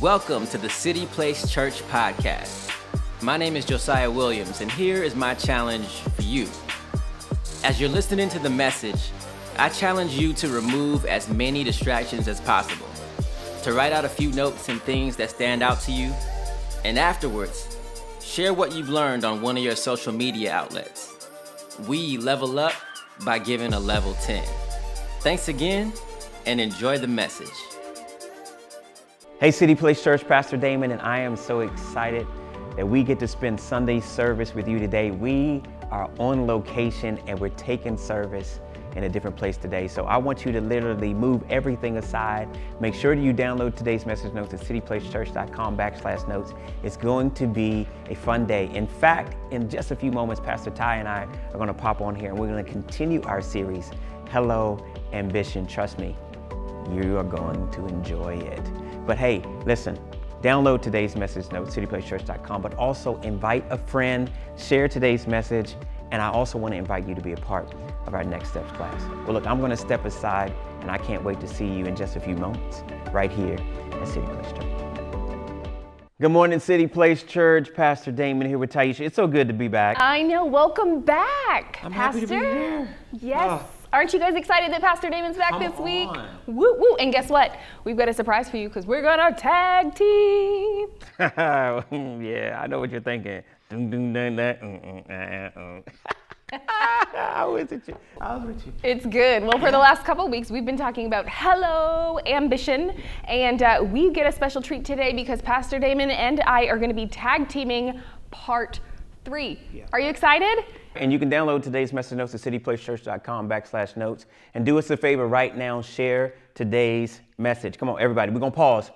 Welcome to the City Place Church podcast. My name is Josiah Williams, and here is my challenge for you. As you're listening to the message, I challenge you to remove as many distractions as possible, to write out a few notes and things that stand out to you, and afterwards, share what you've learned on one of your social media outlets. We level up by giving a level 10. Thanks again, and enjoy the message. Hey, City Place Church, Pastor Damon, and I am so excited that we get to spend Sunday service with you today. We are on location and we're taking service in a different place today. So I want you to literally move everything aside. Make sure that you download today's message notes at cityplacechurch.com backslash notes. It's going to be a fun day. In fact, in just a few moments, Pastor Ty and I are going to pop on here and we're going to continue our series, Hello Ambition. Trust me, you are going to enjoy it. But hey, listen, download today's message note, cityplacechurch.com, but also invite a friend, share today's message, and I also want to invite you to be a part of our Next Steps class. Well, look, I'm going to step aside, and I can't wait to see you in just a few moments right here at City Place Church. Good morning, City Place Church. Pastor Damon here with Taisha. It's so good to be back. I know. Welcome back, I'm Pastor. happy to be here. Yes. Oh. Aren't you guys excited that Pastor Damon's back Come this week? on. Woo woo! And guess what? We've got a surprise for you because we're gonna tag team. yeah, I know what you're thinking. Dun, dun, dun, dun, mm, mm. I was with you. I was with you. It's good. Well, for the last couple of weeks, we've been talking about hello ambition, and uh, we get a special treat today because Pastor Damon and I are going to be tag teaming part three. Are you excited? And you can download today's message notes at cityplacechurch.com backslash notes. And do us a favor right now, share today's message. Come on, everybody, we're gonna pause.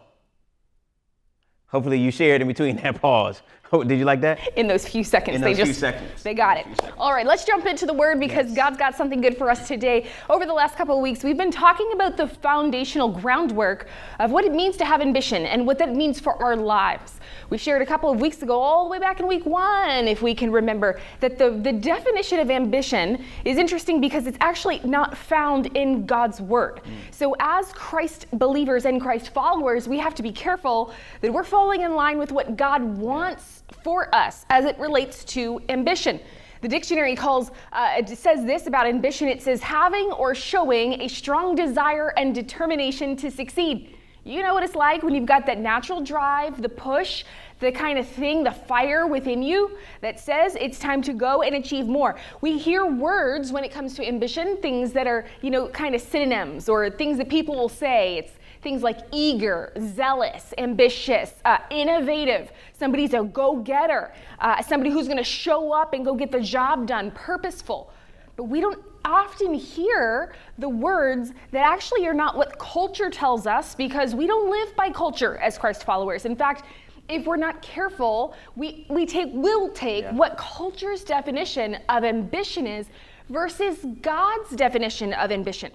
Hopefully you shared in between that pause. Oh, did you like that? in those few seconds. In they few just seconds. they got it. All right, let's jump into the word because Yes. God's got something good for us today. Over the last couple of weeks, we've been talking about the foundational groundwork of what it means to have ambition and what that means for our lives. We shared a couple of weeks ago, all the way back in week one, if we can remember, that the, the definition of ambition is interesting because it's actually not found in God's word. Mm. So, as Christ believers and Christ followers, we have to be careful that we're falling in line with what God wants for us as it relates to ambition. The dictionary calls, uh, it says this about ambition it says having or showing a strong desire and determination to succeed. You know what it's like when you've got that natural drive, the push, the kind of thing, the fire within you that says it's time to go and achieve more. We hear words when it comes to ambition, things that are, you know, kind of synonyms or things that people will say. It's things like eager, zealous, ambitious, uh, innovative. Somebody's a go getter, uh, somebody who's going to show up and go get the job done, purposeful. But we don't often hear the words that actually are not what culture tells us because we don't live by culture as Christ followers. In fact, if we're not careful, we, we take will take what culture's definition of ambition is versus God's definition of ambition.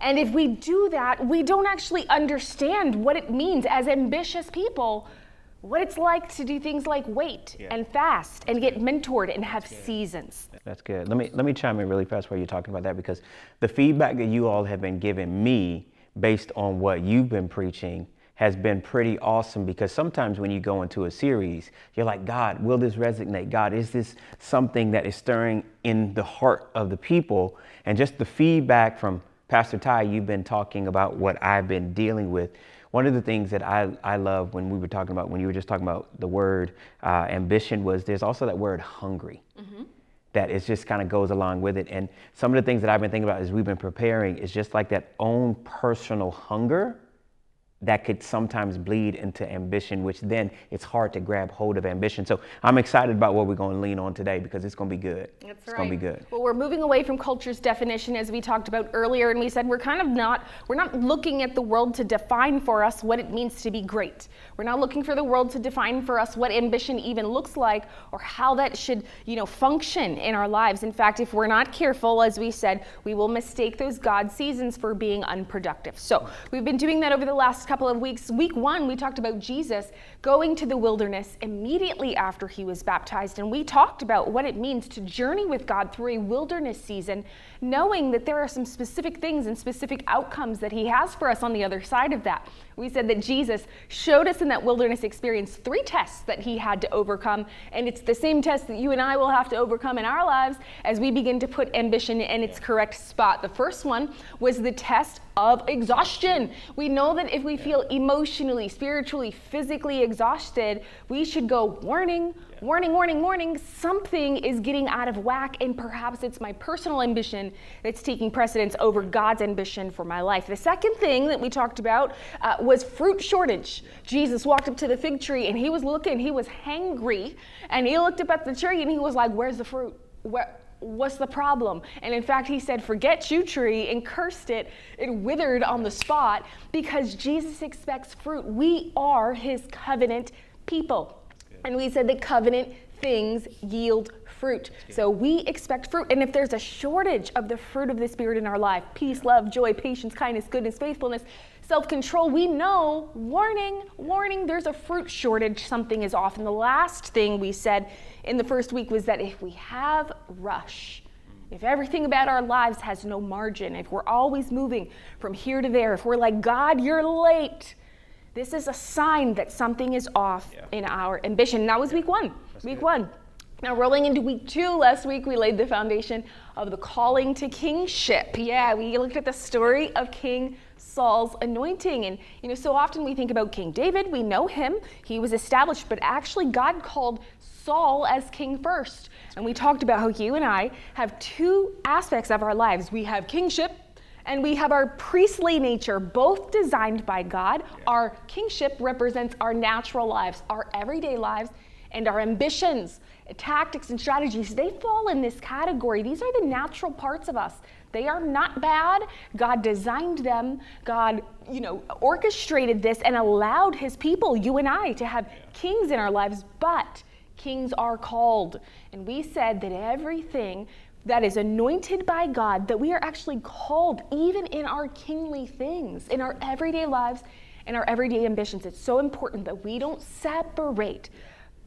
And if we do that, we don't actually understand what it means as ambitious people, what it's like to do things like wait and fast and get mentored and have seasons. That's good. Let me let me chime in really fast while you're talking about that because the feedback that you all have been giving me based on what you've been preaching has been pretty awesome because sometimes when you go into a series, you're like, God, will this resonate? God, is this something that is stirring in the heart of the people? And just the feedback from Pastor Ty, you've been talking about what I've been dealing with. One of the things that I, I love when we were talking about, when you were just talking about the word uh, ambition, was there's also that word hungry that it just kind of goes along with it. And some of the things that I've been thinking about as we've been preparing is just like that own personal hunger that could sometimes bleed into ambition, which then it's hard to grab hold of ambition. So I'm excited about what we're going to lean on today because it's going to be good. That's it's going to be good. Well, we're moving away from culture's definition as we talked about earlier, and we said we're kind of not we're not looking at the world to define for us what it means to be great. We're not looking for the world to define for us what ambition even looks like or how that should, you know, function in our lives. In fact, if we're not careful, as we said, we will mistake those God seasons for being unproductive. So we've been doing that over the last couple of weeks. Week one, we talked about Jesus going to the wilderness immediately after he was baptized. And we talked about what it means to journey with God through a wilderness season, knowing that there are some specific things and specific outcomes that he has for us on the other side of that. We said that Jesus showed us in that wilderness experience three tests that he had to overcome. And it's the same test that you and I will have to overcome in our lives as we begin to put ambition in its correct spot. The first one was the test of exhaustion. We know that if we feel emotionally, spiritually, physically exhausted, we should go warning, warning, warning, warning. Something is getting out of whack, and perhaps it's my personal ambition that's taking precedence over God's ambition for my life. The second thing that we talked about uh, was fruit shortage. Jesus walked up to the fig tree and he was looking, he was hangry, and he looked up at the tree and he was like, Where's the fruit? Where? What's the problem? And in fact, he said, Forget you, tree, and cursed it. It withered on the spot because Jesus expects fruit. We are his covenant people. And we said that covenant things yield fruit. So we expect fruit. And if there's a shortage of the fruit of the Spirit in our life peace, love, joy, patience, kindness, goodness, faithfulness, self control we know, warning, warning, there's a fruit shortage. Something is off. And the last thing we said in the first week was that if we have rush, if everything about our lives has no margin, if we're always moving from here to there, if we're like, God, you're late, this is a sign that something is off yeah. in our ambition. That was week one. That's week good. one. Now, rolling into week two, last week we laid the foundation of the calling to kingship. Yeah, we looked at the story of King Saul's anointing. And, you know, so often we think about King David, we know him, he was established, but actually God called Saul as king first. And we talked about how you and I have two aspects of our lives we have kingship and we have our priestly nature, both designed by God. Yeah. Our kingship represents our natural lives, our everyday lives, and our ambitions, tactics, and strategies. They fall in this category. These are the natural parts of us. They are not bad. God designed them. God, you know, orchestrated this and allowed his people, you and I, to have kings in our lives, but kings are called. And we said that everything that is anointed by God, that we are actually called even in our kingly things, in our everyday lives, in our everyday ambitions. It's so important that we don't separate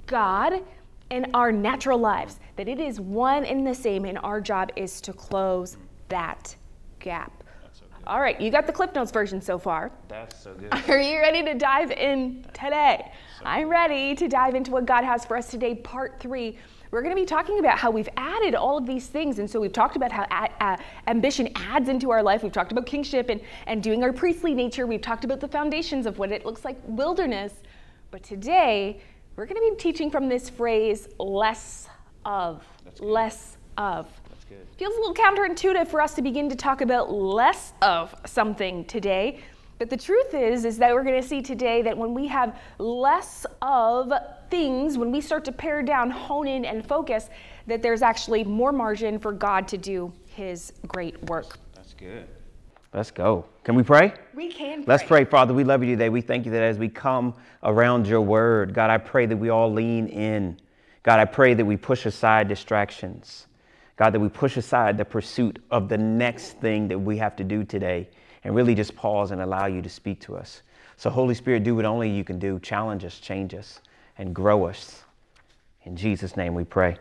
God and our natural lives, that it is one and the same, and our job is to close that gap. All right, you got the Cliff Notes version so far. That's so good. Are you ready to dive in today? So I'm ready to dive into what God has for us today, part three. We're going to be talking about how we've added all of these things. And so we've talked about how a- uh, ambition adds into our life. We've talked about kingship and, and doing our priestly nature. We've talked about the foundations of what it looks like wilderness. But today, we're going to be teaching from this phrase less of. Less of. Feels a little counterintuitive for us to begin to talk about less of something today. But the truth is, is that we're going to see today that when we have less of things, when we start to pare down, hone in, and focus, that there's actually more margin for God to do His great work. That's good. Let's go. Can we pray? We can. Pray. Let's pray, Father. We love you today. We thank you that as we come around your word, God, I pray that we all lean in. God, I pray that we push aside distractions. God, that we push aside the pursuit of the next thing that we have to do today and really just pause and allow you to speak to us. So, Holy Spirit, do what only you can do. Challenge us, change us, and grow us. In Jesus' name we pray.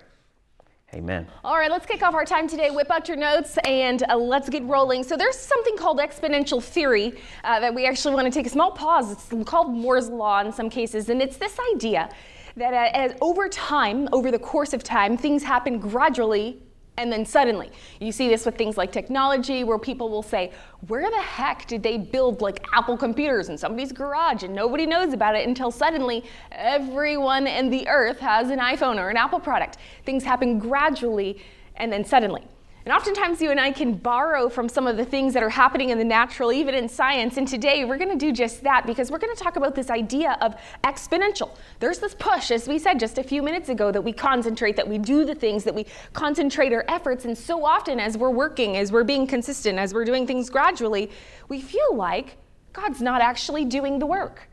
Amen. All right, let's kick off our time today. Whip out your notes and uh, let's get rolling. So, there's something called exponential theory uh, that we actually want to take a small pause. It's called Moore's Law in some cases, and it's this idea that uh, as over time, over the course of time, things happen gradually and then suddenly, you see this with things like technology where people will say, Where the heck did they build like Apple computers in somebody's garage and nobody knows about it until suddenly everyone in the earth has an iPhone or an Apple product? Things happen gradually and then suddenly. And oftentimes, you and I can borrow from some of the things that are happening in the natural, even in science. And today, we're going to do just that because we're going to talk about this idea of exponential. There's this push, as we said just a few minutes ago, that we concentrate, that we do the things, that we concentrate our efforts. And so often, as we're working, as we're being consistent, as we're doing things gradually, we feel like God's not actually doing the work.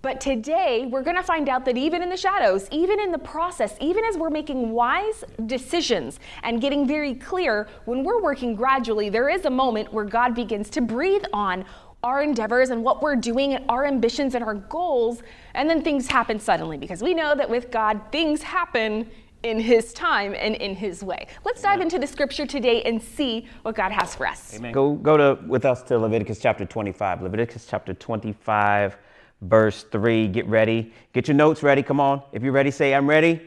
But today, we're going to find out that even in the shadows, even in the process, even as we're making wise decisions and getting very clear, when we're working gradually, there is a moment where God begins to breathe on our endeavors and what we're doing and our ambitions and our goals, and then things happen suddenly because we know that with God, things happen in His time and in His way. Let's dive into the scripture today and see what God has for us. Amen. Go, go to, with us to Leviticus chapter 25. Leviticus chapter 25, verse 3. Get ready. Get your notes ready. Come on. If you're ready, say, I'm ready.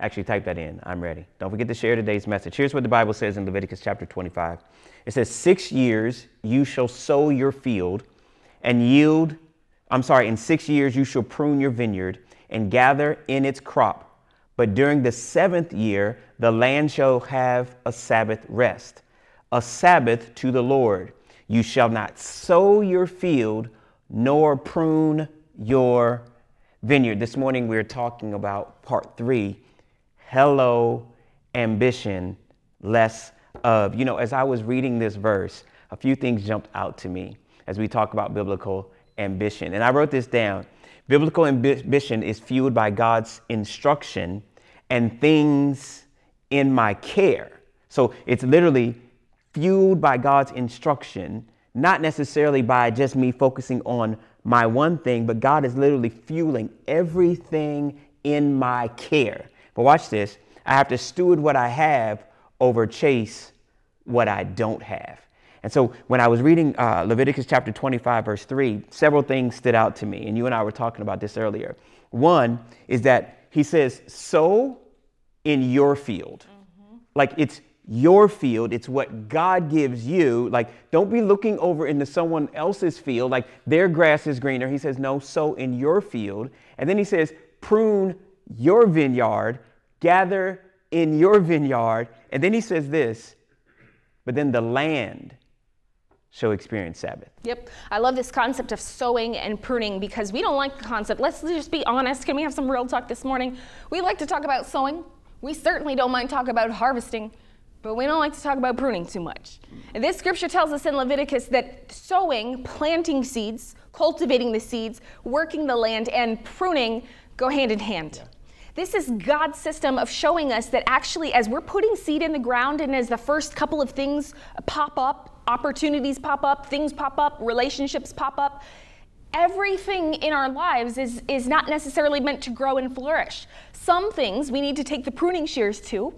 Actually, type that in. I'm ready. Don't forget to share today's message. Here's what the Bible says in Leviticus chapter 25. It says, Six years you shall sow your field and yield, I'm sorry, in six years you shall prune your vineyard and gather in its crop. But during the seventh year, the land shall have a Sabbath rest, a Sabbath to the Lord. You shall not sow your field nor prune your vineyard. This morning we are talking about part three hello, ambition, less of, you know, as I was reading this verse, a few things jumped out to me as we talk about biblical ambition. And I wrote this down. Biblical ambition is fueled by God's instruction and things in my care. So it's literally fueled by God's instruction, not necessarily by just me focusing on my one thing, but God is literally fueling everything in my care. But watch this I have to steward what I have over chase what I don't have. And so when I was reading uh, Leviticus chapter 25, verse 3, several things stood out to me. And you and I were talking about this earlier. One is that he says, sow in your field. Mm-hmm. Like it's your field, it's what God gives you. Like, don't be looking over into someone else's field, like their grass is greener. He says, no, sow in your field. And then he says, prune your vineyard gather in your vineyard. And then he says this, but then the land shall experience Sabbath. Yep. I love this concept of sowing and pruning because we don't like the concept. Let's just be honest. Can we have some real talk this morning? We like to talk about sowing. We certainly don't mind talking about harvesting, but we don't like to talk about pruning too much. And this scripture tells us in Leviticus that sowing, planting seeds, cultivating the seeds, working the land, and pruning go hand in hand. Yeah. This is God's system of showing us that actually, as we're putting seed in the ground and as the first couple of things pop up, opportunities pop up, things pop up, relationships pop up, everything in our lives is, is not necessarily meant to grow and flourish. Some things we need to take the pruning shears to,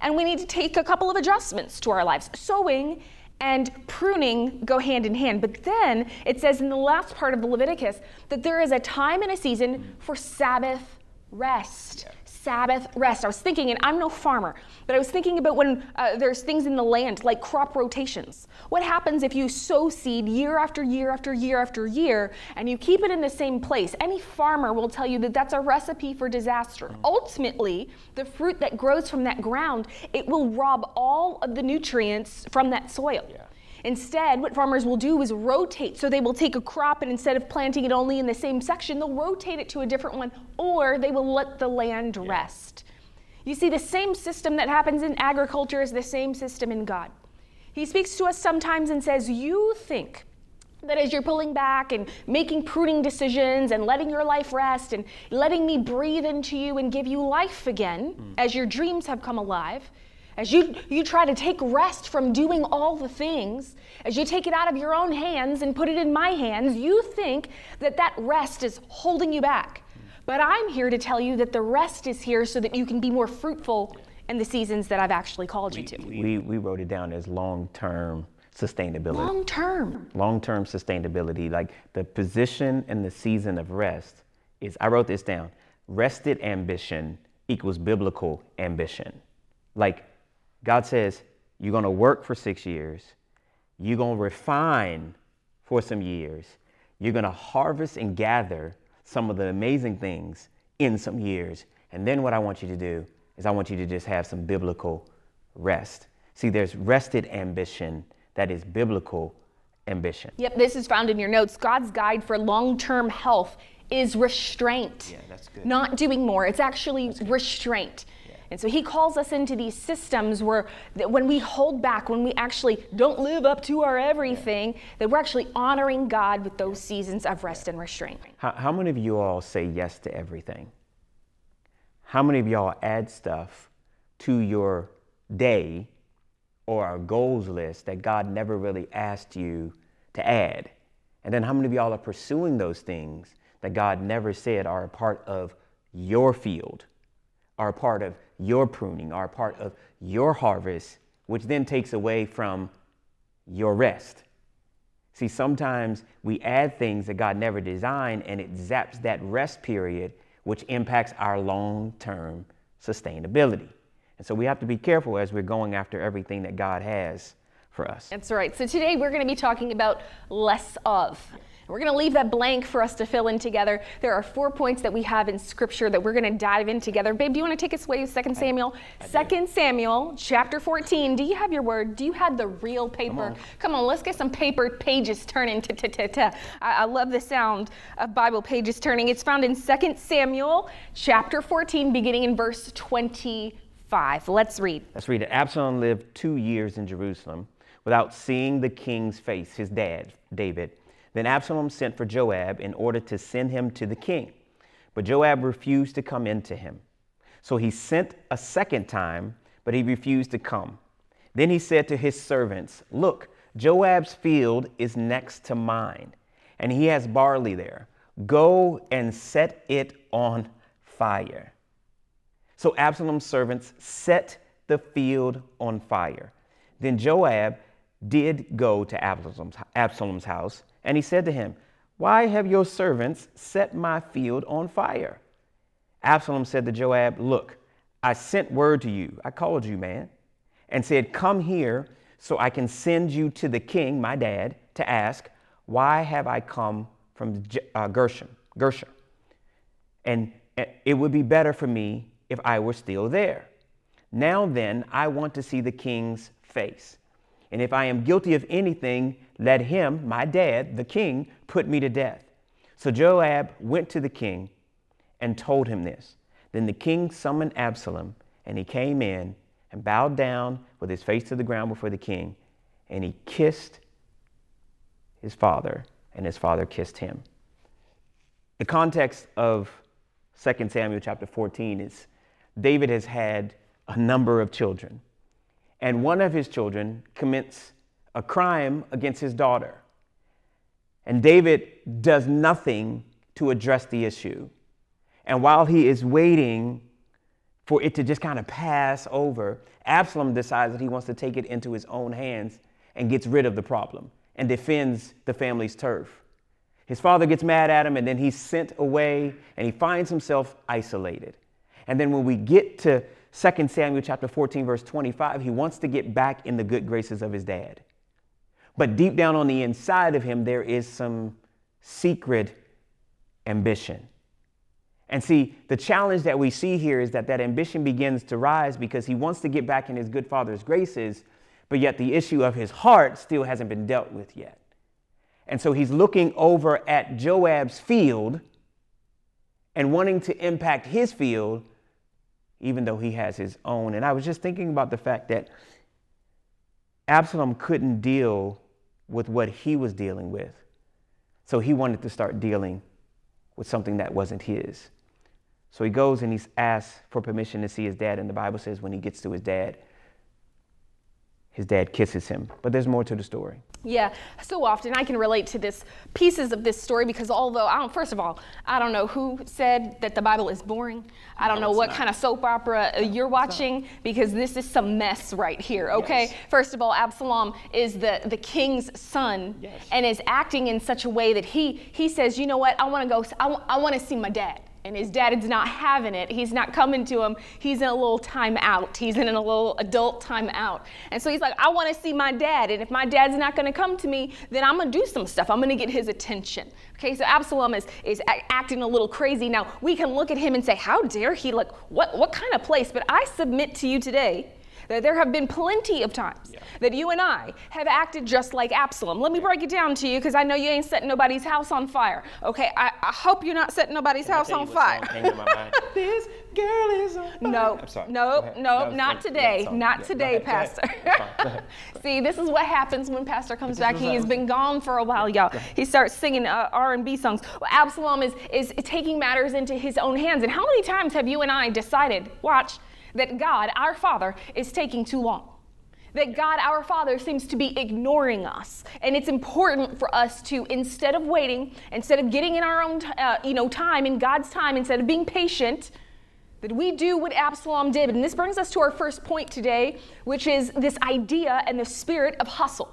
and we need to take a couple of adjustments to our lives. Sowing and pruning go hand in hand. But then it says in the last part of the Leviticus that there is a time and a season for Sabbath rest. Yeah. Sabbath rest. I was thinking, and I'm no farmer, but I was thinking about when uh, there's things in the land like crop rotations. What happens if you sow seed year after year after year after year and you keep it in the same place? Any farmer will tell you that that's a recipe for disaster. Mm. Ultimately, the fruit that grows from that ground, it will rob all of the nutrients from that soil. Yeah. Instead, what farmers will do is rotate. So they will take a crop and instead of planting it only in the same section, they'll rotate it to a different one, or they will let the land rest. You see, the same system that happens in agriculture is the same system in God. He speaks to us sometimes and says, You think that as you're pulling back and making pruning decisions and letting your life rest and letting me breathe into you and give you life again mm. as your dreams have come alive, as you, you try to take rest from doing all the things, as you take it out of your own hands and put it in my hands, you think that that rest is holding you back. But I'm here to tell you that the rest is here so that you can be more fruitful in the seasons that I've actually called you to. We, we wrote it down as long term sustainability. Long term. Long term sustainability. Like the position and the season of rest is, I wrote this down rested ambition equals biblical ambition. Like God says, you're going to work for six years, you're going to refine for some years, you're going to harvest and gather some of the amazing things in some years. And then what I want you to do is I want you to just have some biblical rest. See, there's rested ambition that is biblical ambition. Yep, this is found in your notes. God's guide for long term health is restraint. Yeah, that's good. Not doing more, it's actually restraint. And so he calls us into these systems where when we hold back, when we actually don't live up to our everything, that we're actually honoring God with those seasons of rest and restraint. How, how many of you all say yes to everything? How many of y'all add stuff to your day or a goals list that God never really asked you to add? And then how many of y'all are pursuing those things that God never said are a part of your field, are part of your pruning, are part of your harvest, which then takes away from your rest? See, sometimes we add things that God never designed and it zaps that rest period, which impacts our long term sustainability. And so we have to be careful as we're going after everything that God has for us. That's right. So today we're going to be talking about less of. We're going to leave that blank for us to fill in together. There are four points that we have in scripture that we're going to dive in together. Babe, do you want to take us away with 2 Samuel? I, I 2 Samuel chapter 14. Do you have your word? Do you have the real paper? Come on, Come on let's get some paper pages turning. I, I love the sound of Bible pages turning. It's found in 2 Samuel chapter 14, beginning in verse 25. Let's read. Let's read it. Absalom lived two years in Jerusalem without seeing the king's face, his dad, David. Then Absalom sent for Joab in order to send him to the king. But Joab refused to come in to him. So he sent a second time, but he refused to come. Then he said to his servants, Look, Joab's field is next to mine, and he has barley there. Go and set it on fire. So Absalom's servants set the field on fire. Then Joab did go to Absalom's, Absalom's house and he said to him, Why have your servants set my field on fire? Absalom said to Joab, Look, I sent word to you, I called you, man, and said, Come here so I can send you to the king, my dad, to ask, Why have I come from uh, Gershom? Gershom? And it would be better for me if I were still there. Now then, I want to see the king's face. And if I am guilty of anything, let him, my dad, the king, put me to death. So Joab went to the king and told him this. Then the king summoned Absalom, and he came in and bowed down with his face to the ground before the king, and he kissed his father, and his father kissed him. The context of 2 Samuel chapter 14 is David has had a number of children and one of his children commits a crime against his daughter. And David does nothing to address the issue. And while he is waiting for it to just kind of pass over, Absalom decides that he wants to take it into his own hands and gets rid of the problem and defends the family's turf. His father gets mad at him and then he's sent away and he finds himself isolated. And then when we get to 2 Samuel chapter 14, verse 25, he wants to get back in the good graces of his dad. But deep down on the inside of him, there is some secret ambition. And see, the challenge that we see here is that that ambition begins to rise because he wants to get back in his good father's graces, but yet the issue of his heart still hasn't been dealt with yet. And so he's looking over at Joab's field and wanting to impact his field even though he has his own. And I was just thinking about the fact that Absalom couldn't deal with what he was dealing with. So he wanted to start dealing with something that wasn't his. So he goes and he's asked for permission to see his dad. And the Bible says when he gets to his dad, his dad kisses him. But there's more to the story. Yeah, so often I can relate to this pieces of this story because although I don't, first of all, I don't know who said that the Bible is boring. I don't no, know what not. kind of soap opera uh, no, you're watching because this is some mess right here. Okay, yes. first of all, Absalom is the the king's son yes. and is acting in such a way that he he says, you know what, I want to go, I, I want to see my dad and his dad is not having it. He's not coming to him. He's in a little time out. He's in a little adult time out. And so he's like, I want to see my dad. And if my dad's not going to come to me, then I'm going to do some stuff. I'm going to get his attention. Okay, so Absalom is, is acting a little crazy. Now, we can look at him and say, How dare he? Like, what, what kind of place? But I submit to you today that there have been plenty of times yeah. that you and I have acted just like Absalom. Let me break it down to you because I know you ain't setting nobody's house on fire. Okay, I, I hope you're not setting nobody's house on fire. this girl is on fire. No, no, no, not today. Not today, Pastor. See, this is what happens when Pastor comes back. He has been gone for a while, y'all. He starts singing uh, R&B songs. Well, Absalom is, is taking matters into his own hands. And how many times have you and I decided, watch, that God, our Father, is taking too long. that God, our Father, seems to be ignoring us. And it's important for us to, instead of waiting, instead of getting in our own uh, you know, time, in God's time, instead of being patient, that we do what Absalom did. And this brings us to our first point today, which is this idea and the spirit of hustle.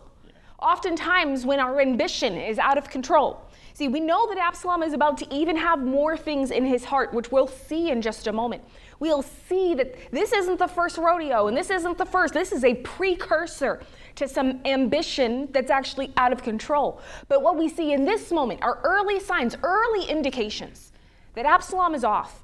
Oftentimes, when our ambition is out of control, see, we know that Absalom is about to even have more things in his heart, which we'll see in just a moment we'll see that this isn't the first rodeo and this isn't the first. This is a precursor to some ambition that's actually out of control. But what we see in this moment are early signs, early indications that Absalom is off.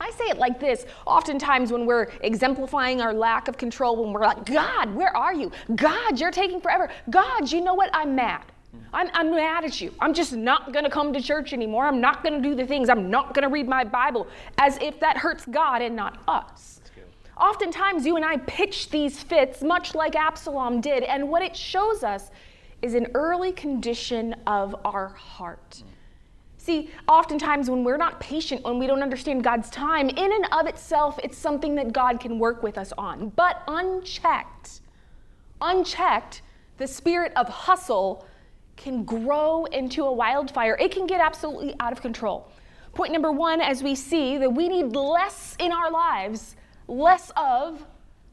I say it like this oftentimes when we're exemplifying our lack of control, when we're like, God, where are you? God, you're taking forever. God, you know what? I'm mad. I'm, I'm mad at you. I'm just not going to come to church anymore. I'm not going to do the things. I'm not going to read my Bible as if that hurts God and not us. Oftentimes, you and I pitch these fits much like Absalom did, and what it shows us is an early condition of our heart. Hmm. See, oftentimes when we're not patient, when we don't understand God's time, in and of itself, it's something that God can work with us on. But unchecked, unchecked, the spirit of hustle can grow into a wildfire. It can get absolutely out of control. Point number one, as we see that we need less in our lives, less of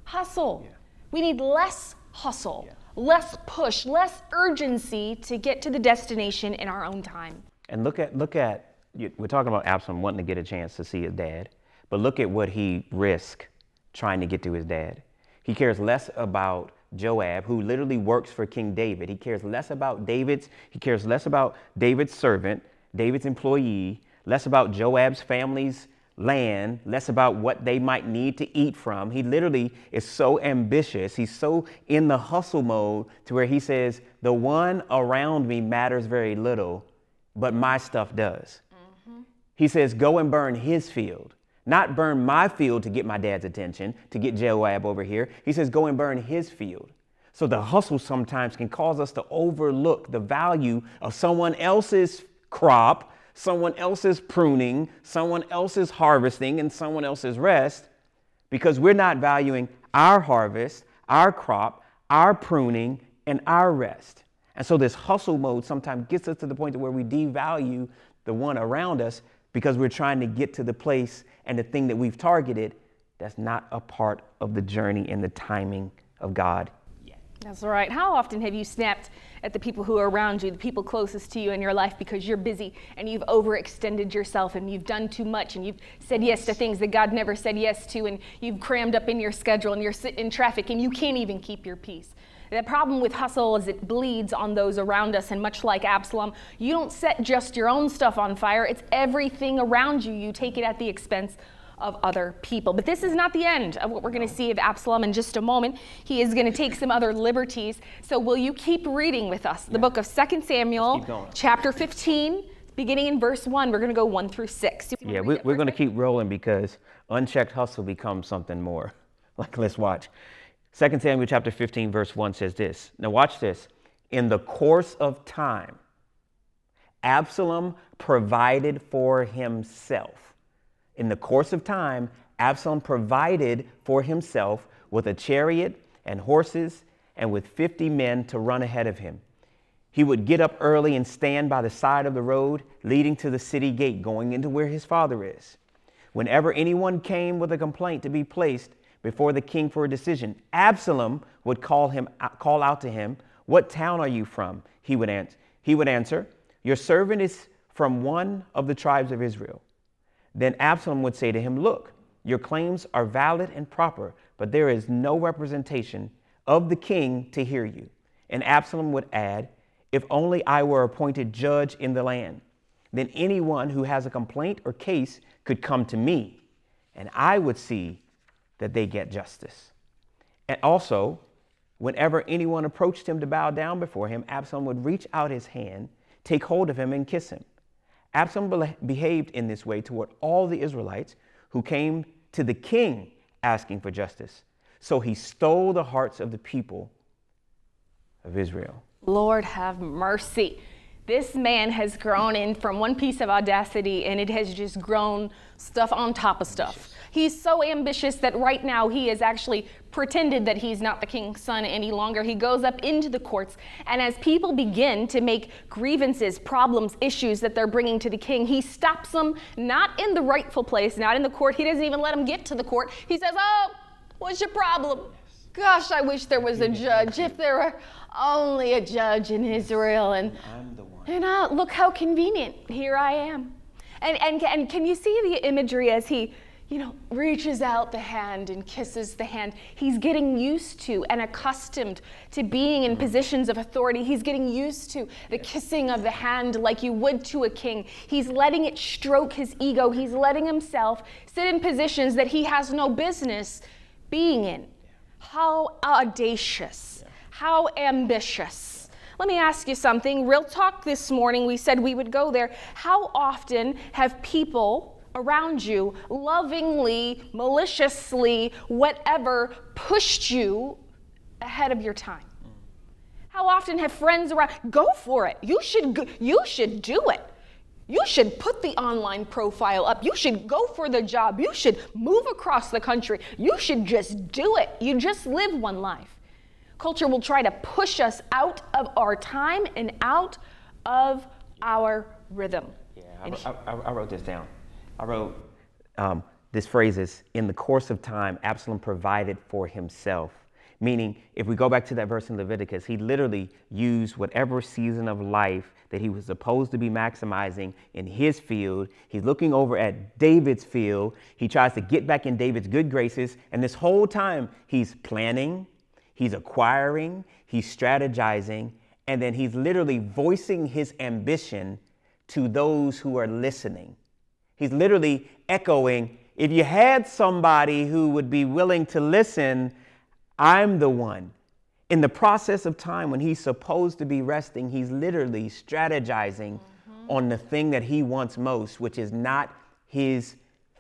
hustle. Yeah. We need less hustle, yeah. less push, less urgency to get to the destination in our own time. And look at, look at, we're talking about Absalom wanting to get a chance to see his dad, but look at what he risked trying to get to his dad. He cares less about Joab, who literally works for King David. He cares less about David's, he cares less about David's servant, David's employee, less about Joab's family's land, less about what they might need to eat from. He literally is so ambitious. He's so in the hustle mode to where he says, The one around me matters very little, but my stuff does. Mm-hmm. He says, Go and burn his field not burn my field to get my dad's attention, to get Joab over here. He says, go and burn his field. So the hustle sometimes can cause us to overlook the value of someone else's crop, someone else's pruning, someone else's harvesting, and someone else's rest because we're not valuing our harvest, our crop, our pruning, and our rest. And so this hustle mode sometimes gets us to the point where we devalue the one around us because we're trying to get to the place and the thing that we've targeted that's not a part of the journey and the timing of God yet. That's right. How often have you snapped at the people who are around you, the people closest to you in your life, because you're busy and you've overextended yourself and you've done too much and you've said yes to things that God never said yes to and you've crammed up in your schedule and you're sitting in traffic and you can't even keep your peace? The problem with hustle is it bleeds on those around us, and much like Absalom, you don't set just your own stuff on fire, it's everything around you. You take it at the expense of other people. But this is not the end of what we're going to see of Absalom in just a moment. He is going to take some other liberties. So will you keep reading with us? The yeah. book of 2 Samuel, chapter 15, beginning in verse 1. We're going to go 1 through 6. Yeah, we, we're going to keep rolling because unchecked hustle becomes something more. Like, let's watch. 2 Samuel chapter 15, verse 1 says this. Now, watch this. In the course of time, Absalom provided for himself. In the course of time, Absalom provided for himself with a chariot and horses and with 50 men to run ahead of him. He would get up early and stand by the side of the road leading to the city gate, going into where his father is. Whenever anyone came with a complaint to be placed, before the king for a decision. Absalom would call him uh, call out to him, "What town are you from?" He would he would answer, "Your servant is from one of the tribes of Israel." Then Absalom would say to him, "Look, your claims are valid and proper, but there is no representation of the king to hear you." And Absalom would add, "If only I were appointed judge in the land, then anyone who has a complaint or case could come to me, and I would see that they get justice. And also, whenever anyone approached him to bow down before him, Absalom would reach out his hand, take hold of him, and kiss him. Absalom behaved in this way toward all the Israelites who came to the king asking for justice. So he stole the hearts of the people of Israel. Lord have mercy. This man has grown in from one piece of audacity and it has just grown stuff on top of stuff. He's so ambitious that right now he has actually pretended that he's not the king's son any longer. He goes up into the courts, and as people begin to make grievances, problems, issues that they're bringing to the king, he stops them not in the rightful place, not in the court. He doesn't even let them get to the court. He says, Oh, what's your problem? Gosh, I wish there was a judge. If there were only a judge in Israel. And, and uh, look how convenient. Here I am. And, and, and can you see the imagery as he, you know, reaches out the hand and kisses the hand? He's getting used to and accustomed to being in positions of authority. He's getting used to the kissing of the hand like you would to a king. He's letting it stroke his ego. He's letting himself sit in positions that he has no business being in. How audacious, how ambitious. Let me ask you something. Real talk this morning, we said we would go there. How often have people around you lovingly, maliciously, whatever, pushed you ahead of your time? How often have friends around go for it? You should go, you should do it. You should put the online profile up. You should go for the job. You should move across the country. You should just do it. You just live one life. Culture will try to push us out of our time and out of our rhythm. Yeah, I, I, I wrote this down. I wrote um, this phrase is in the course of time, Absalom provided for himself. Meaning, if we go back to that verse in Leviticus, he literally used whatever season of life that he was supposed to be maximizing in his field. He's looking over at David's field. He tries to get back in David's good graces. And this whole time, he's planning, he's acquiring, he's strategizing, and then he's literally voicing his ambition to those who are listening. He's literally echoing if you had somebody who would be willing to listen, I'm the one. In the process of time, when he's supposed to be resting, he's literally strategizing mm-hmm. on the thing that he wants most, which is not his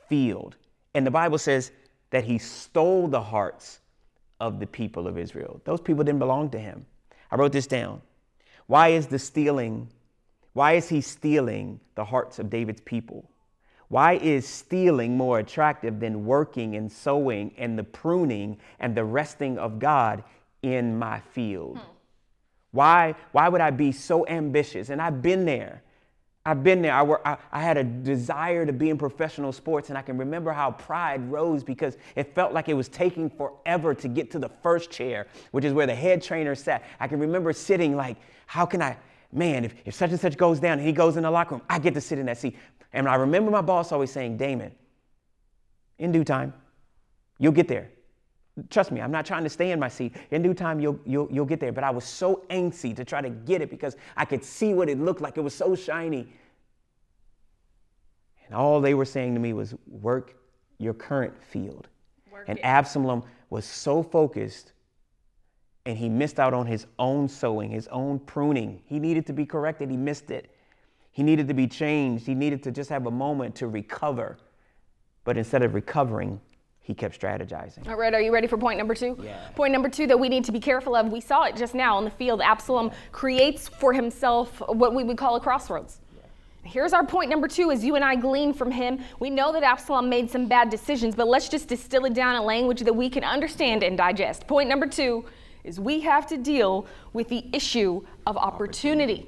field. And the Bible says that he stole the hearts of the people of Israel. Those people didn't belong to him. I wrote this down. Why is the stealing? Why is he stealing the hearts of David's people? Why is stealing more attractive than working and sowing and the pruning and the resting of God in my field? Hmm. Why, why would I be so ambitious? And I've been there. I've been there. I, were, I, I, had a desire to be in professional sports, and I can remember how pride rose because it felt like it was taking forever to get to the first chair, which is where the head trainer sat. I can remember sitting like, how can I, man, if, if such and such goes down and he goes in the locker room, I get to sit in that seat. And I remember my boss always saying, Damon, in due time, you'll get there. Trust me, I'm not trying to stay in my seat. In due time, you'll, you'll, you'll get there. But I was so antsy to try to get it because I could see what it looked like. It was so shiny. And all they were saying to me was, work your current field. Work and it. Absalom was so focused and he missed out on his own sowing, his own pruning. He needed to be corrected, he missed it. He needed to be changed, he needed to just have a moment to recover. But instead of recovering, he kept strategizing. All right, are you ready for point number two? Yeah. Point number two that we need to be careful of. We saw it just now on the field. Absalom creates for himself what we would call a crossroads. Here's our point number two as you and I glean from him. We know that Absalom made some bad decisions, but let's just distill it down in language that we can understand and digest. Point number two is we have to deal with the issue of opportunity.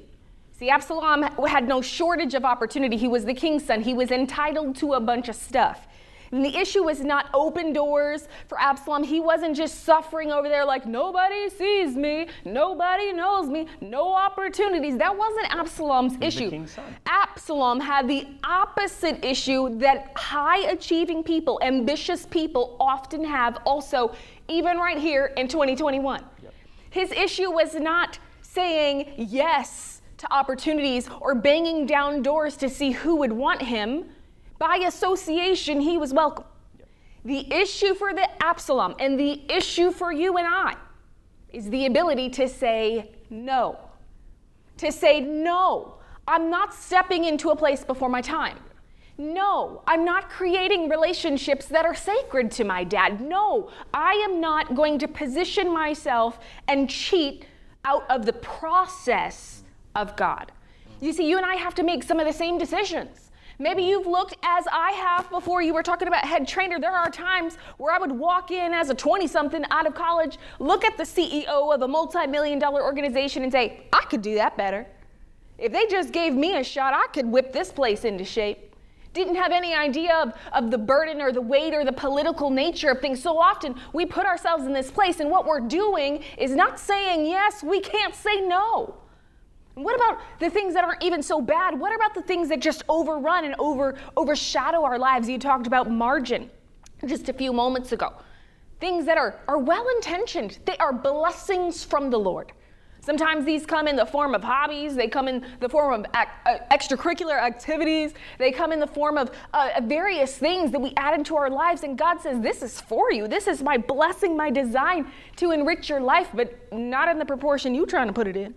See, Absalom had no shortage of opportunity. He was the king's son, he was entitled to a bunch of stuff. And the issue was not open doors for Absalom. He wasn't just suffering over there like nobody sees me, nobody knows me, no opportunities. That wasn't Absalom's He's issue. Absalom had the opposite issue that high achieving people, ambitious people often have also, even right here in 2021. Yep. His issue was not saying yes to opportunities or banging down doors to see who would want him. By association, he was welcome. The issue for the Absalom and the issue for you and I is the ability to say no. To say, no, I'm not stepping into a place before my time. No, I'm not creating relationships that are sacred to my dad. No, I am not going to position myself and cheat out of the process of God. You see, you and I have to make some of the same decisions. Maybe you've looked as I have before you were talking about head trainer. There are times where I would walk in as a 20 something out of college, look at the CEO of a multi million dollar organization and say, I could do that better. If they just gave me a shot, I could whip this place into shape. Didn't have any idea of, of the burden or the weight or the political nature of things. So often we put ourselves in this place, and what we're doing is not saying yes, we can't say no. What about the things that aren't even so bad? What about the things that just overrun and over overshadow our lives? You talked about margin just a few moments ago. Things that are, are well intentioned, they are blessings from the Lord. Sometimes these come in the form of hobbies, they come in the form of ac- uh, extracurricular activities, they come in the form of uh, various things that we add into our lives. And God says, This is for you. This is my blessing, my design to enrich your life, but not in the proportion you're trying to put it in.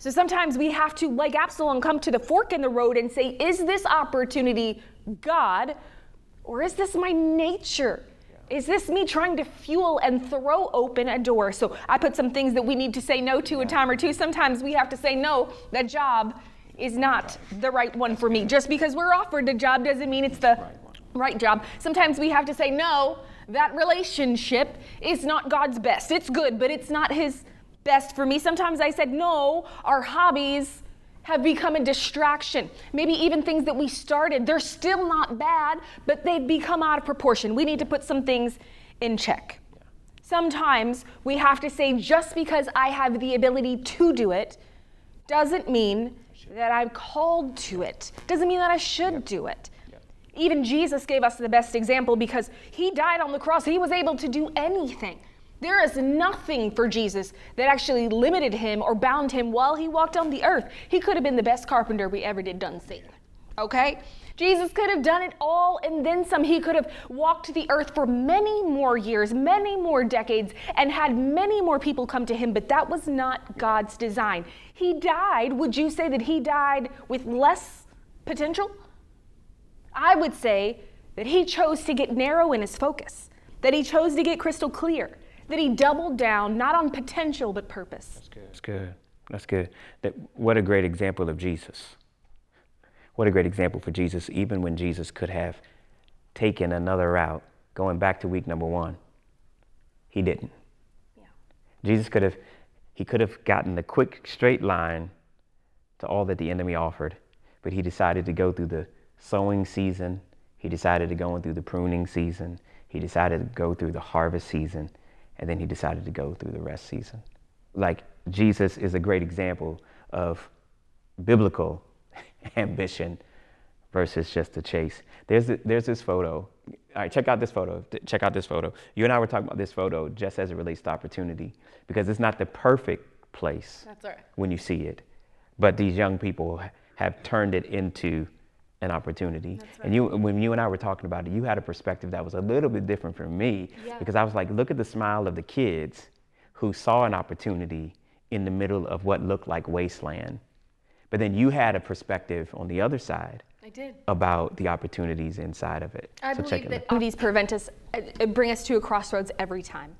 So sometimes we have to, like Absalom, come to the fork in the road and say, is this opportunity God or is this my nature? Is this me trying to fuel and throw open a door? So I put some things that we need to say no to a time or two. Sometimes we have to say no, that job is not the right one for me. Just because we're offered a job doesn't mean it's the right job. Sometimes we have to say no, that relationship is not God's best. It's good, but it's not His best for me. Sometimes I said, no, our hobbies have become a distraction. Maybe even things that we started, they're still not bad, but they've become out of proportion. We need to put some things in check. Sometimes we have to say, just because I have the ability to do it, doesn't mean that I'm called to it, doesn't mean that I should do it. Even Jesus gave us the best example because he died on the cross. He was able to do anything. There is nothing for Jesus that actually limited him or bound him while he walked on the earth. He could have been the best carpenter we ever did done see. Okay? Jesus could have done it all and then some. He could have walked the earth for many more years, many more decades, and had many more people come to him, but that was not God's design. He died. Would you say that he died with less potential? I would say that he chose to get narrow in his focus, that he chose to get crystal clear that he doubled down not on potential but purpose. That's good. That's good. That's good. That, what a great example of Jesus. What a great example for Jesus, even when Jesus could have taken another route, going back to week number one. He didn't. Yeah. Jesus could have, he could have gotten the quick straight line to all that the enemy offered, but he decided to go through the sowing season. He decided to go through the pruning season. He decided to go through the harvest season and then he decided to go through the rest season. Like Jesus is a great example of biblical ambition versus just the chase. There's, there's this photo. All right, check out this photo. Check out this photo. You and I were talking about this photo just as it relates to opportunity because it's not the perfect place right. when you see it. But these young people have turned it into an opportunity. Right. And you, when you and I were talking about it, you had a perspective that was a little bit different from me yeah. because I was like, look at the smile of the kids who saw an opportunity in the middle of what looked like wasteland. But then you had a perspective on the other side. I did. About the opportunities inside of it. I so believe that opportunities prevent us, uh, bring us to a crossroads every time.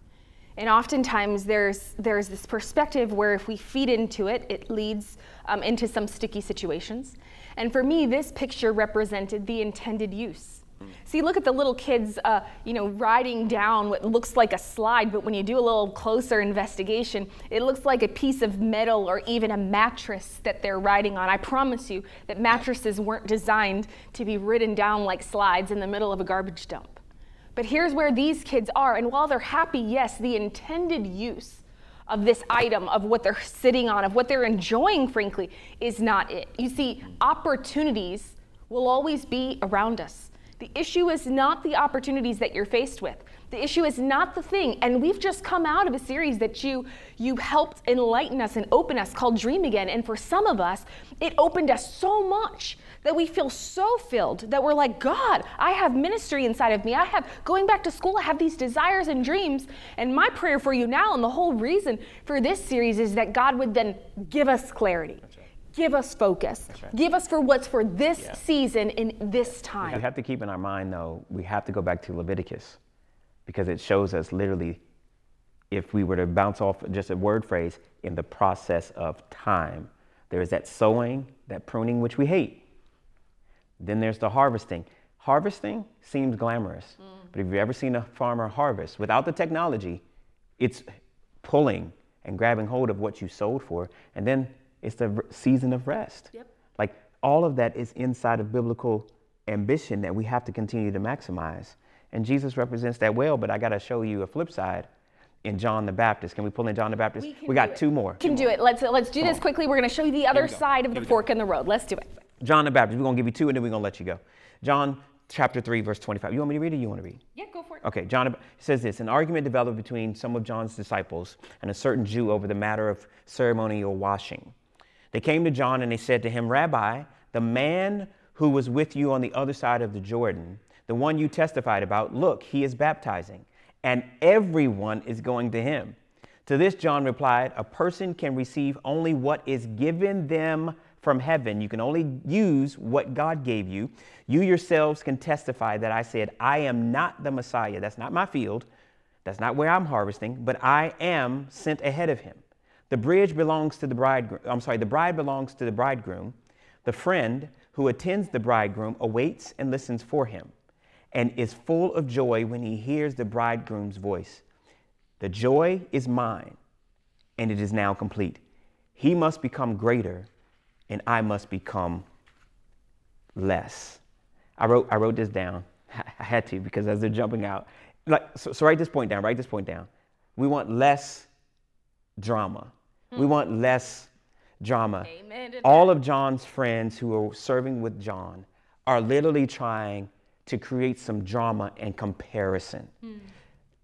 And oftentimes there's, there's this perspective where if we feed into it, it leads um, into some sticky situations. And for me, this picture represented the intended use. See, look at the little kids, uh, you know, riding down what looks like a slide, but when you do a little closer investigation, it looks like a piece of metal or even a mattress that they're riding on. I promise you that mattresses weren't designed to be ridden down like slides in the middle of a garbage dump. But here's where these kids are, and while they're happy, yes, the intended use of this item, of what they're sitting on, of what they're enjoying, frankly, is not it. You see, opportunities will always be around us. The issue is not the opportunities that you're faced with. The issue is not the thing. And we've just come out of a series that you you helped enlighten us and open us called Dream Again. And for some of us, it opened us so much that we feel so filled that we're like, God, I have ministry inside of me. I have going back to school, I have these desires and dreams. And my prayer for you now, and the whole reason for this series is that God would then give us clarity. Give us focus. Right. Give us for what's for this yeah. season in this time. We have to keep in our mind, though, we have to go back to Leviticus because it shows us literally, if we were to bounce off just a word phrase, in the process of time There is that sowing, that pruning, which we hate. Then there's the harvesting. Harvesting seems glamorous, mm. but if you've ever seen a farmer harvest without the technology, it's pulling and grabbing hold of what you sowed for, and then it's the season of rest. Yep. Like all of that is inside of biblical ambition that we have to continue to maximize. And Jesus represents that well, but I got to show you a flip side in John the Baptist. Can we pull in John the Baptist? We, we got two more. Can two do more. it. Let's let's do Come this on. quickly. We're going to show you the other side of the fork in the road. Let's do it. John the Baptist. We're going to give you two and then we're going to let you go. John chapter 3 verse 25. You want me to read it you want to read? Yeah, go for it. Okay, John says this, an argument developed between some of John's disciples and a certain Jew over the matter of ceremonial washing. They came to John and they said to him, "Rabbi, the man who was with you on the other side of the Jordan, the one you testified about, look, he is baptizing, and everyone is going to him." To this, John replied, A person can receive only what is given them from heaven. You can only use what God gave you. You yourselves can testify that I said, I am not the Messiah. That's not my field. That's not where I'm harvesting, but I am sent ahead of him. The bridge belongs to the bridegroom. I'm sorry, the bride belongs to the bridegroom. The friend who attends the bridegroom awaits and listens for him and is full of joy when he hears the bridegroom's voice. The joy is mine, and it is now complete. He must become greater, and I must become less. I wrote, I wrote this down. I had to because as they're jumping out, like, so, so write this point down, write this point down. We want less drama. We hmm. want less drama. All of John's friends who are serving with John are literally trying to create some drama and comparison. Mm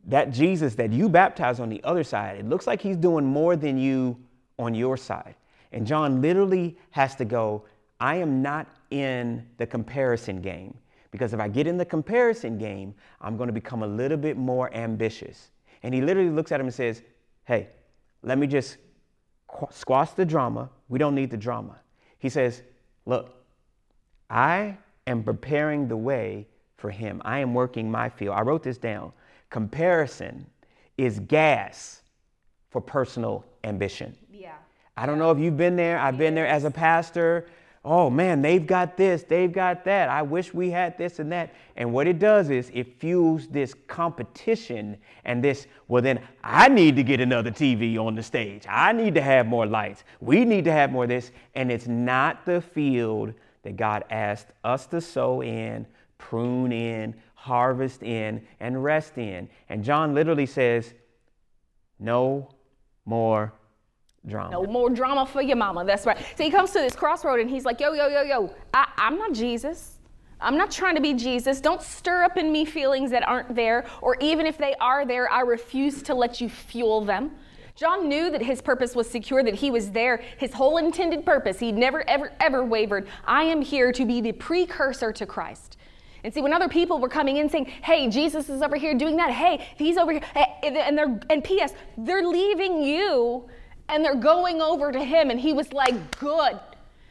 that Jesus that you baptize on the other side, it looks like he's doing more than you on your side. And John literally has to go, I am not in the comparison game. Because if I get in the comparison game, I'm going to become a little bit more ambitious. And he literally looks at him and says, Hey, let me just squash the drama. We don't need the drama. He says, Look, I am preparing the way for him. I am working my field. I wrote this down. Comparison is gas for personal ambition. Yeah. I don't know if you've been there. I've been there as a pastor. Oh man, they've got this, they've got that. I wish we had this and that. And what it does is it fuels this competition and this, well, then I need to get another TV on the stage. I need to have more lights. We need to have more of this. And it's not the field that God asked us to sow in, prune in, harvest in, and rest in. And John literally says, no more drama. No more drama for your mama. That's right. So he comes to this crossroad and he's like, yo, yo, yo, yo, I, I'm not Jesus. I'm not trying to be Jesus. Don't stir up in me feelings that aren't there, or even if they are there, I refuse to let you fuel them. John knew that his purpose was secure, that he was there, his whole intended purpose. He never, ever, ever wavered. I am here to be the precursor to Christ. And see, when other people were coming in saying, hey, Jesus is over here doing that, hey, he's over here, eh, eh, and they're, and P.S., they're leaving you and they're going over to him, and he was like, good.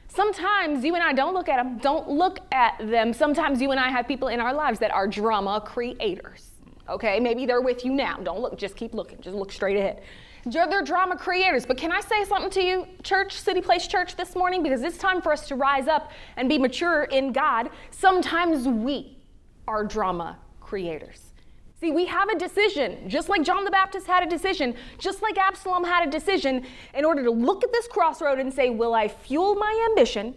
Sometimes you and I don't look at them, don't look at them. Sometimes you and I have people in our lives that are drama creators. Okay, maybe they're with you now. Don't look, just keep looking, just look straight ahead. They're drama creators. But can I say something to you, church, City Place Church, this morning? Because it's time for us to rise up and be mature in God. Sometimes we are drama creators. See, we have a decision, just like John the Baptist had a decision, just like Absalom had a decision, in order to look at this crossroad and say, Will I fuel my ambition?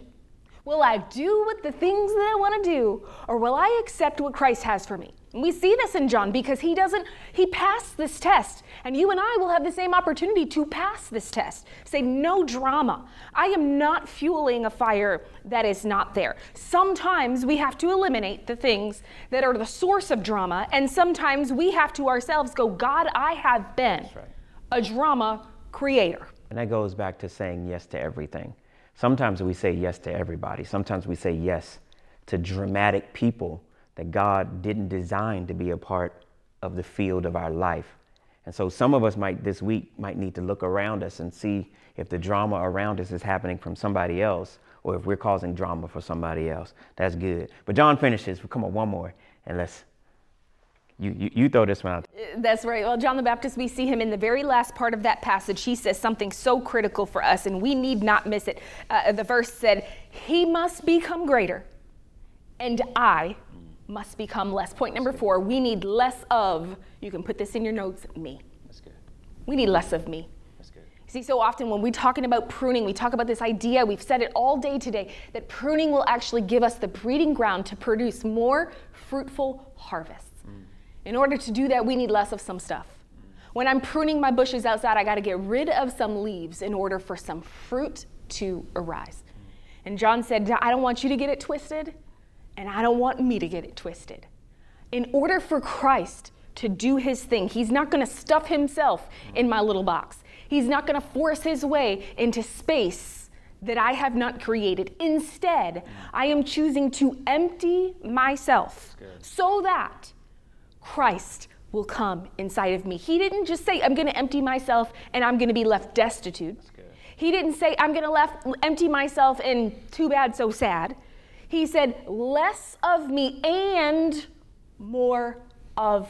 Will I do what the things that I want to do? Or will I accept what Christ has for me? We see this in John because he doesn't, he passed this test. And you and I will have the same opportunity to pass this test. Say, no drama. I am not fueling a fire that is not there. Sometimes we have to eliminate the things that are the source of drama. And sometimes we have to ourselves go, God, I have been right. a drama creator. And that goes back to saying yes to everything. Sometimes we say yes to everybody. Sometimes we say yes to dramatic people that God didn't design to be a part of the field of our life. And so some of us might this week might need to look around us and see if the drama around us is happening from somebody else or if we're causing drama for somebody else. That's good. But John finishes, come on, one more, and let's You, you, you throw this one out. That's right. Well, John the Baptist, we see him in the very last part of that passage. He says something so critical for us, and we need not miss it. Uh, the verse said, He must become greater, and I must become less. Point number four, we need less of, you can put this in your notes, me. That's good. We need less of me. That's good. See, so often when we're talking about pruning, we talk about this idea, we've said it all day today, that pruning will actually give us the breeding ground to produce more fruitful harvests. Mm. In order to do that, we need less of some stuff. When I'm pruning my bushes outside, I got to get rid of some leaves in order for some fruit to arise. Mm. And John said, I don't want you to get it twisted, and I don't want me to get it twisted. In order for Christ to do his thing, he's not going to stuff himself in my little box. He's not going to force his way into space that I have not created. Instead, I am choosing to empty myself so that Christ will come inside of me. He didn't just say, I'm going to empty myself and I'm going to be left destitute. He didn't say, I'm going to left, empty myself and too bad, so sad. He said, less of me and more of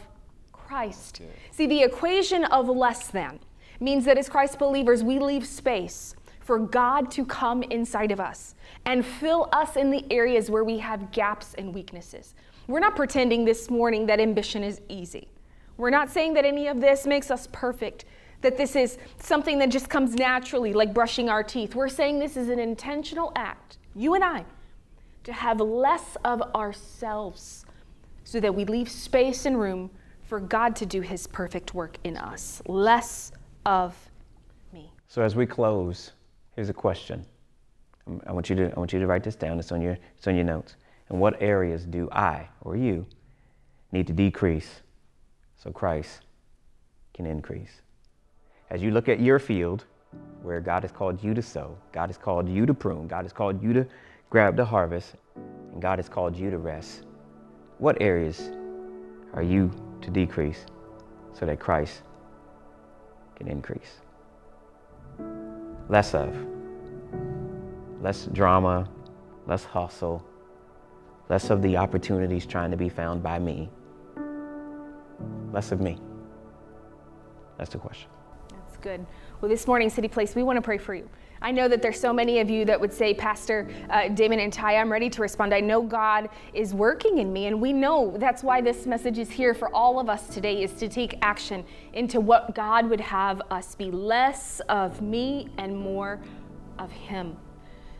Christ. See, the equation of less than means that as Christ believers, we leave space for God to come inside of us and fill us in the areas where we have gaps and weaknesses. We're not pretending this morning that ambition is easy. We're not saying that any of this makes us perfect, that this is something that just comes naturally, like brushing our teeth. We're saying this is an intentional act, you and I, to have less of ourselves so that we leave space and room for God to do his perfect work in us. Less of me. So as we close, here's a question. Um, I want you to, I want you to write this down. It's on your, it's on your notes. In what areas do I or you need to decrease so Christ can increase? As you look at your field, where God has called you to sow, God has called you to prune, God has called you to grab the harvest, and God has called you to rest, what areas are you to decrease so that Christ can increase? Less of, less drama, less hustle, less of the opportunities trying to be found by me, less of me. That's the question. That's good. Well, this morning, City Place, we want to pray for you. I know that there's so many of you that would say, Pastor uh, Damon and Ty, I'm ready to respond. I know God is working in me, and we know that's why this message is here for all of us today is to take action into what God would have us be less of me and more of Him.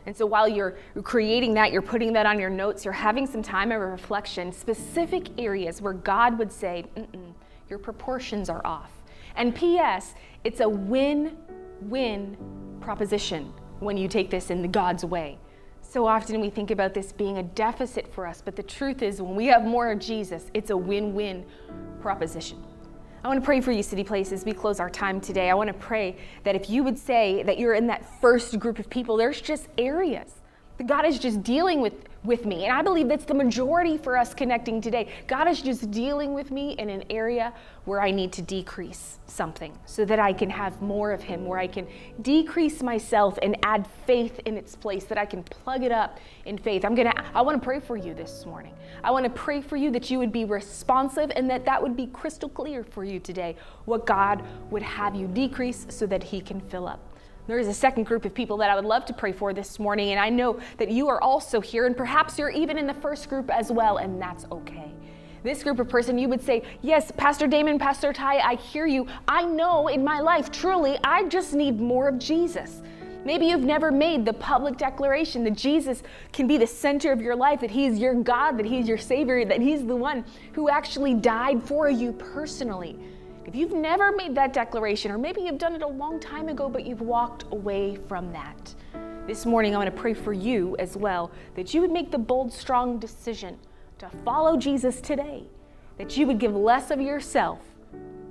And so while you're creating that, you're putting that on your notes, you're having some time of reflection, specific areas where God would say, your proportions are off. And P.S., it's a win win proposition when you take this in the God's way. So often we think about this being a deficit for us, but the truth is, when we have more of Jesus, it's a win win proposition. I want to pray for you, City Place, as we close our time today. I want to pray that if you would say that you're in that first group of people, there's just areas that God is just dealing with with me. And I believe that's the majority for us connecting today. God is just dealing with me in an area where I need to decrease something so that I can have more of Him, where I can decrease myself and add faith in its place, that I can plug it up in faith. I'm gonna, I wanna pray for you this morning. I wanna pray for you that you would be responsive and that that would be crystal clear for you today, what God would have you decrease so that He can fill up. There is a second group of people that I would love to pray for this morning, and I know that you are also here, and perhaps you're even in the first group as well, and that's okay. This group of person, you would say, Yes, Pastor Damon, Pastor Ty, I hear you. I know in my life, truly, I just need more of Jesus. Maybe you've never made the public declaration that Jesus can be the center of your life, that He's your God, that He's your Savior, that He's the one who actually died for you personally. If you've never made that declaration, or maybe you've done it a long time ago, but you've walked away from that, this morning I want to pray for you as well that you would make the bold, strong decision to follow Jesus today, that you would give less of yourself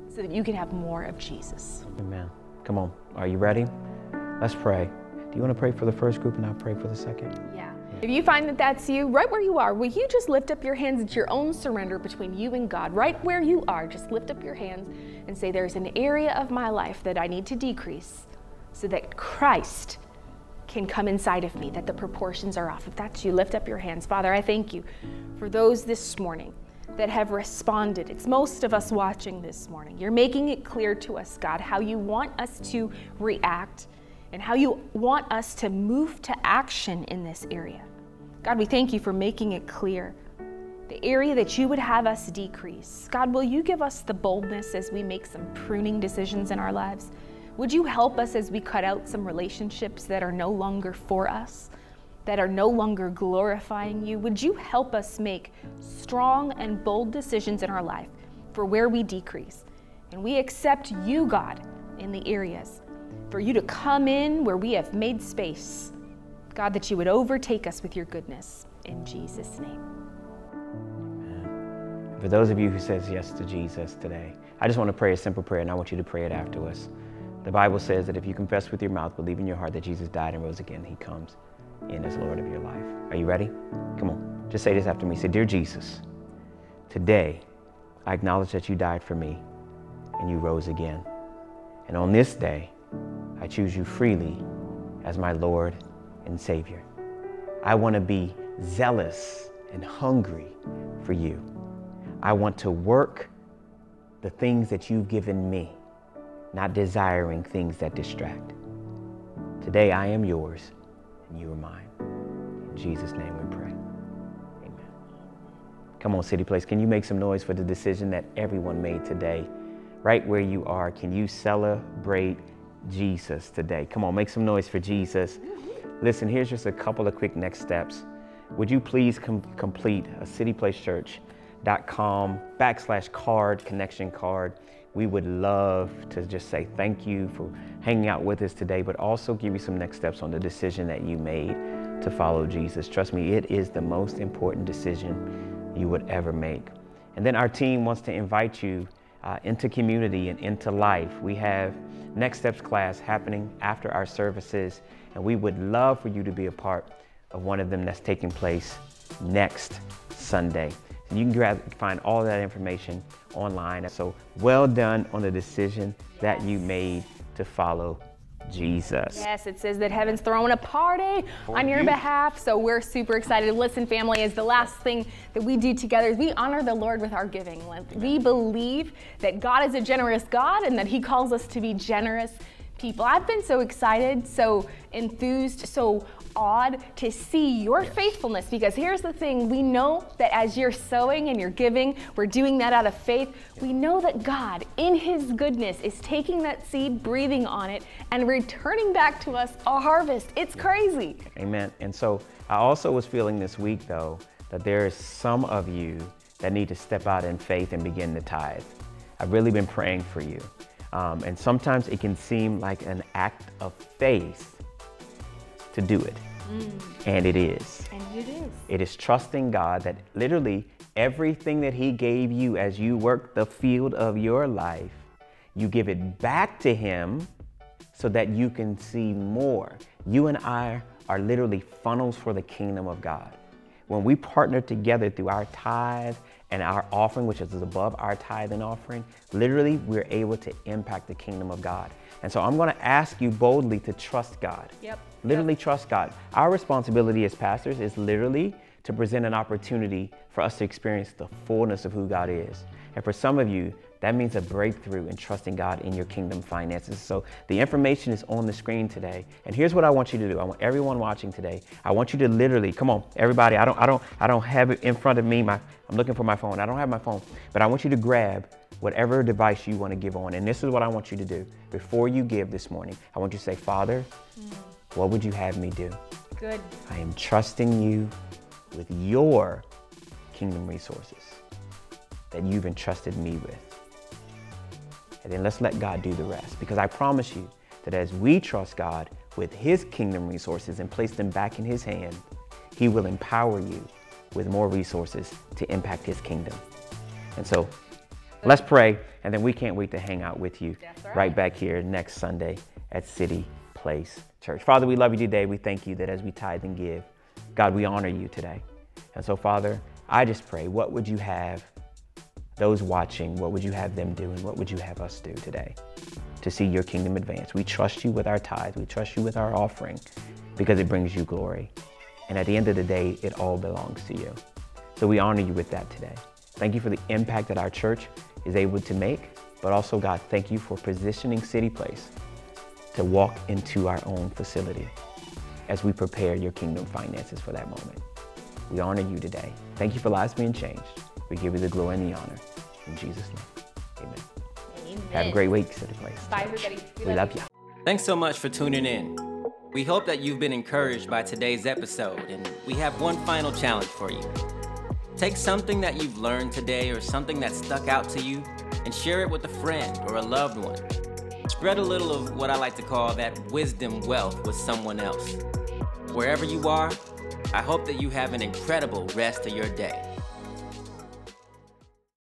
so that you can have more of Jesus. Amen. Come on. Are you ready? Let's pray. Do you want to pray for the first group and I'll pray for the second? Yeah. If you find that that's you, right where you are, will you just lift up your hands? It's your own surrender between you and God. Right where you are, just lift up your hands and say, There's an area of my life that I need to decrease so that Christ can come inside of me, that the proportions are off. If that's you, lift up your hands. Father, I thank you for those this morning that have responded. It's most of us watching this morning. You're making it clear to us, God, how you want us to react and how you want us to move to action in this area. God, we thank you for making it clear the area that you would have us decrease. God, will you give us the boldness as we make some pruning decisions in our lives? Would you help us as we cut out some relationships that are no longer for us? that are no longer glorifying you, would you help us make strong and bold decisions in our life for where we decrease? And we accept you, God, in the areas for you to come in where we have made space. God, that you would overtake us with your goodness. In Jesus' name. For those of you who says yes to Jesus today, I just want to pray a simple prayer and I want you to pray it after us. The Bible says that if you confess with your mouth, believe in your heart that Jesus died and rose again, he comes in as Lord of your life. Are you ready? Come on. Just say this after me. Say, Dear Jesus, today I acknowledge that you died for me and you rose again. And on this day, I choose you freely as my Lord and Savior. I want to be zealous and hungry for you. I want to work the things that you've given me, not desiring things that distract. Today I am yours and you are mine. In Jesus' name we pray. Amen. Come on, City Place, can you make some noise for the decision that everyone made today? Right where you are, can you celebrate Jesus today? Come on, make some noise for Jesus. Listen, here's just a couple of quick next steps. Would you please com- complete a cityplacechurch.com backslash card, connection card? We would love to just say thank you for hanging out with us today, but also give you some next steps on the decision that you made to follow Jesus. Trust me, it is the most important decision you would ever make. And then our team wants to invite you uh, into community and into life. We have Next Steps class happening after our services, and we would love for you to be a part of one of them that's taking place next Sunday. And you can grab, find all that information online. So well done on the decision that you made to follow Jesus. Yes, it says that heaven's throwing a party For on your you. behalf. So we're super excited. Listen, family, is the last thing that we do together is we honor the Lord with our giving. We believe that God is a generous God and that He calls us to be generous people. I've been so excited, so enthused, so awed to see your faithfulness because here's the thing we know that as you're sowing and you're giving, we're doing that out of faith. We know that God, in His goodness, is taking that seed, breathing on it, and returning back to us a harvest. It's crazy. Amen. And so I also was feeling this week, though, that there is some of you that need to step out in faith and begin to tithe. I've really been praying for you. Um, and sometimes it can seem like an act of faith to do it. Mm. And it is. And it is. It is trusting God that literally everything that He gave you as you work the field of your life, you give it back to Him so that you can see more. You and I are literally funnels for the kingdom of God. When we partner together through our tithe and our offering, which is above our tithe and offering, literally we're able to impact the kingdom of God. And so I'm going to ask you boldly to trust God. Yep. Literally yep. trust God. Our responsibility as pastors is literally to present an opportunity for us to experience the fullness of who God is. And for some of you, that means a breakthrough in trusting God in your kingdom finances. So the information is on the screen today. And here's what I want you to do. I want everyone watching today. I want you to literally, come on, everybody. I don't I don't I don't have it in front of me. My I'm looking for my phone. I don't have my phone. But I want you to grab whatever device you want to give on. And this is what I want you to do. Before you give this morning, I want you to say, Father, mm. what would you have me do? Good. I am trusting you with your kingdom resources that you've entrusted me with. And then let's let God do the rest. Because I promise you that as we trust God with His kingdom resources and place them back in His hand, He will empower you with more resources to impact His kingdom. And so let's pray, and then we can't wait to hang out with you right. right back here next Sunday at City Place Church. Father, we love you today. We thank you that as we tithe and give, God, we honor you today. And so, Father, I just pray, what would you have those watching, what would you have them do and what would you have us do today to see your kingdom advance? We trust you with our tithe, we trust you with our offering because it brings you glory. And at the end of the day, it all belongs to you. So we honor you with that today. Thank you for the impact that our church is able to make. But also, God, thank you for positioning City Place to walk into our own facility as we prepare your kingdom finances for that moment. We honor you today. Thank you for lives being changed. We give you the glory and the honor. In Jesus' name, amen. Amen. Have a great week, City Place. Bye, everybody. We love you. Thanks so much for tuning in. We hope that you've been encouraged by today's episode, and we have one final challenge for you. Take something that you've learned today or something that stuck out to you and share it with a friend or a loved one. Spread a little of what I like to call that wisdom wealth with someone else. Wherever you are, I hope that you have an incredible rest of your day.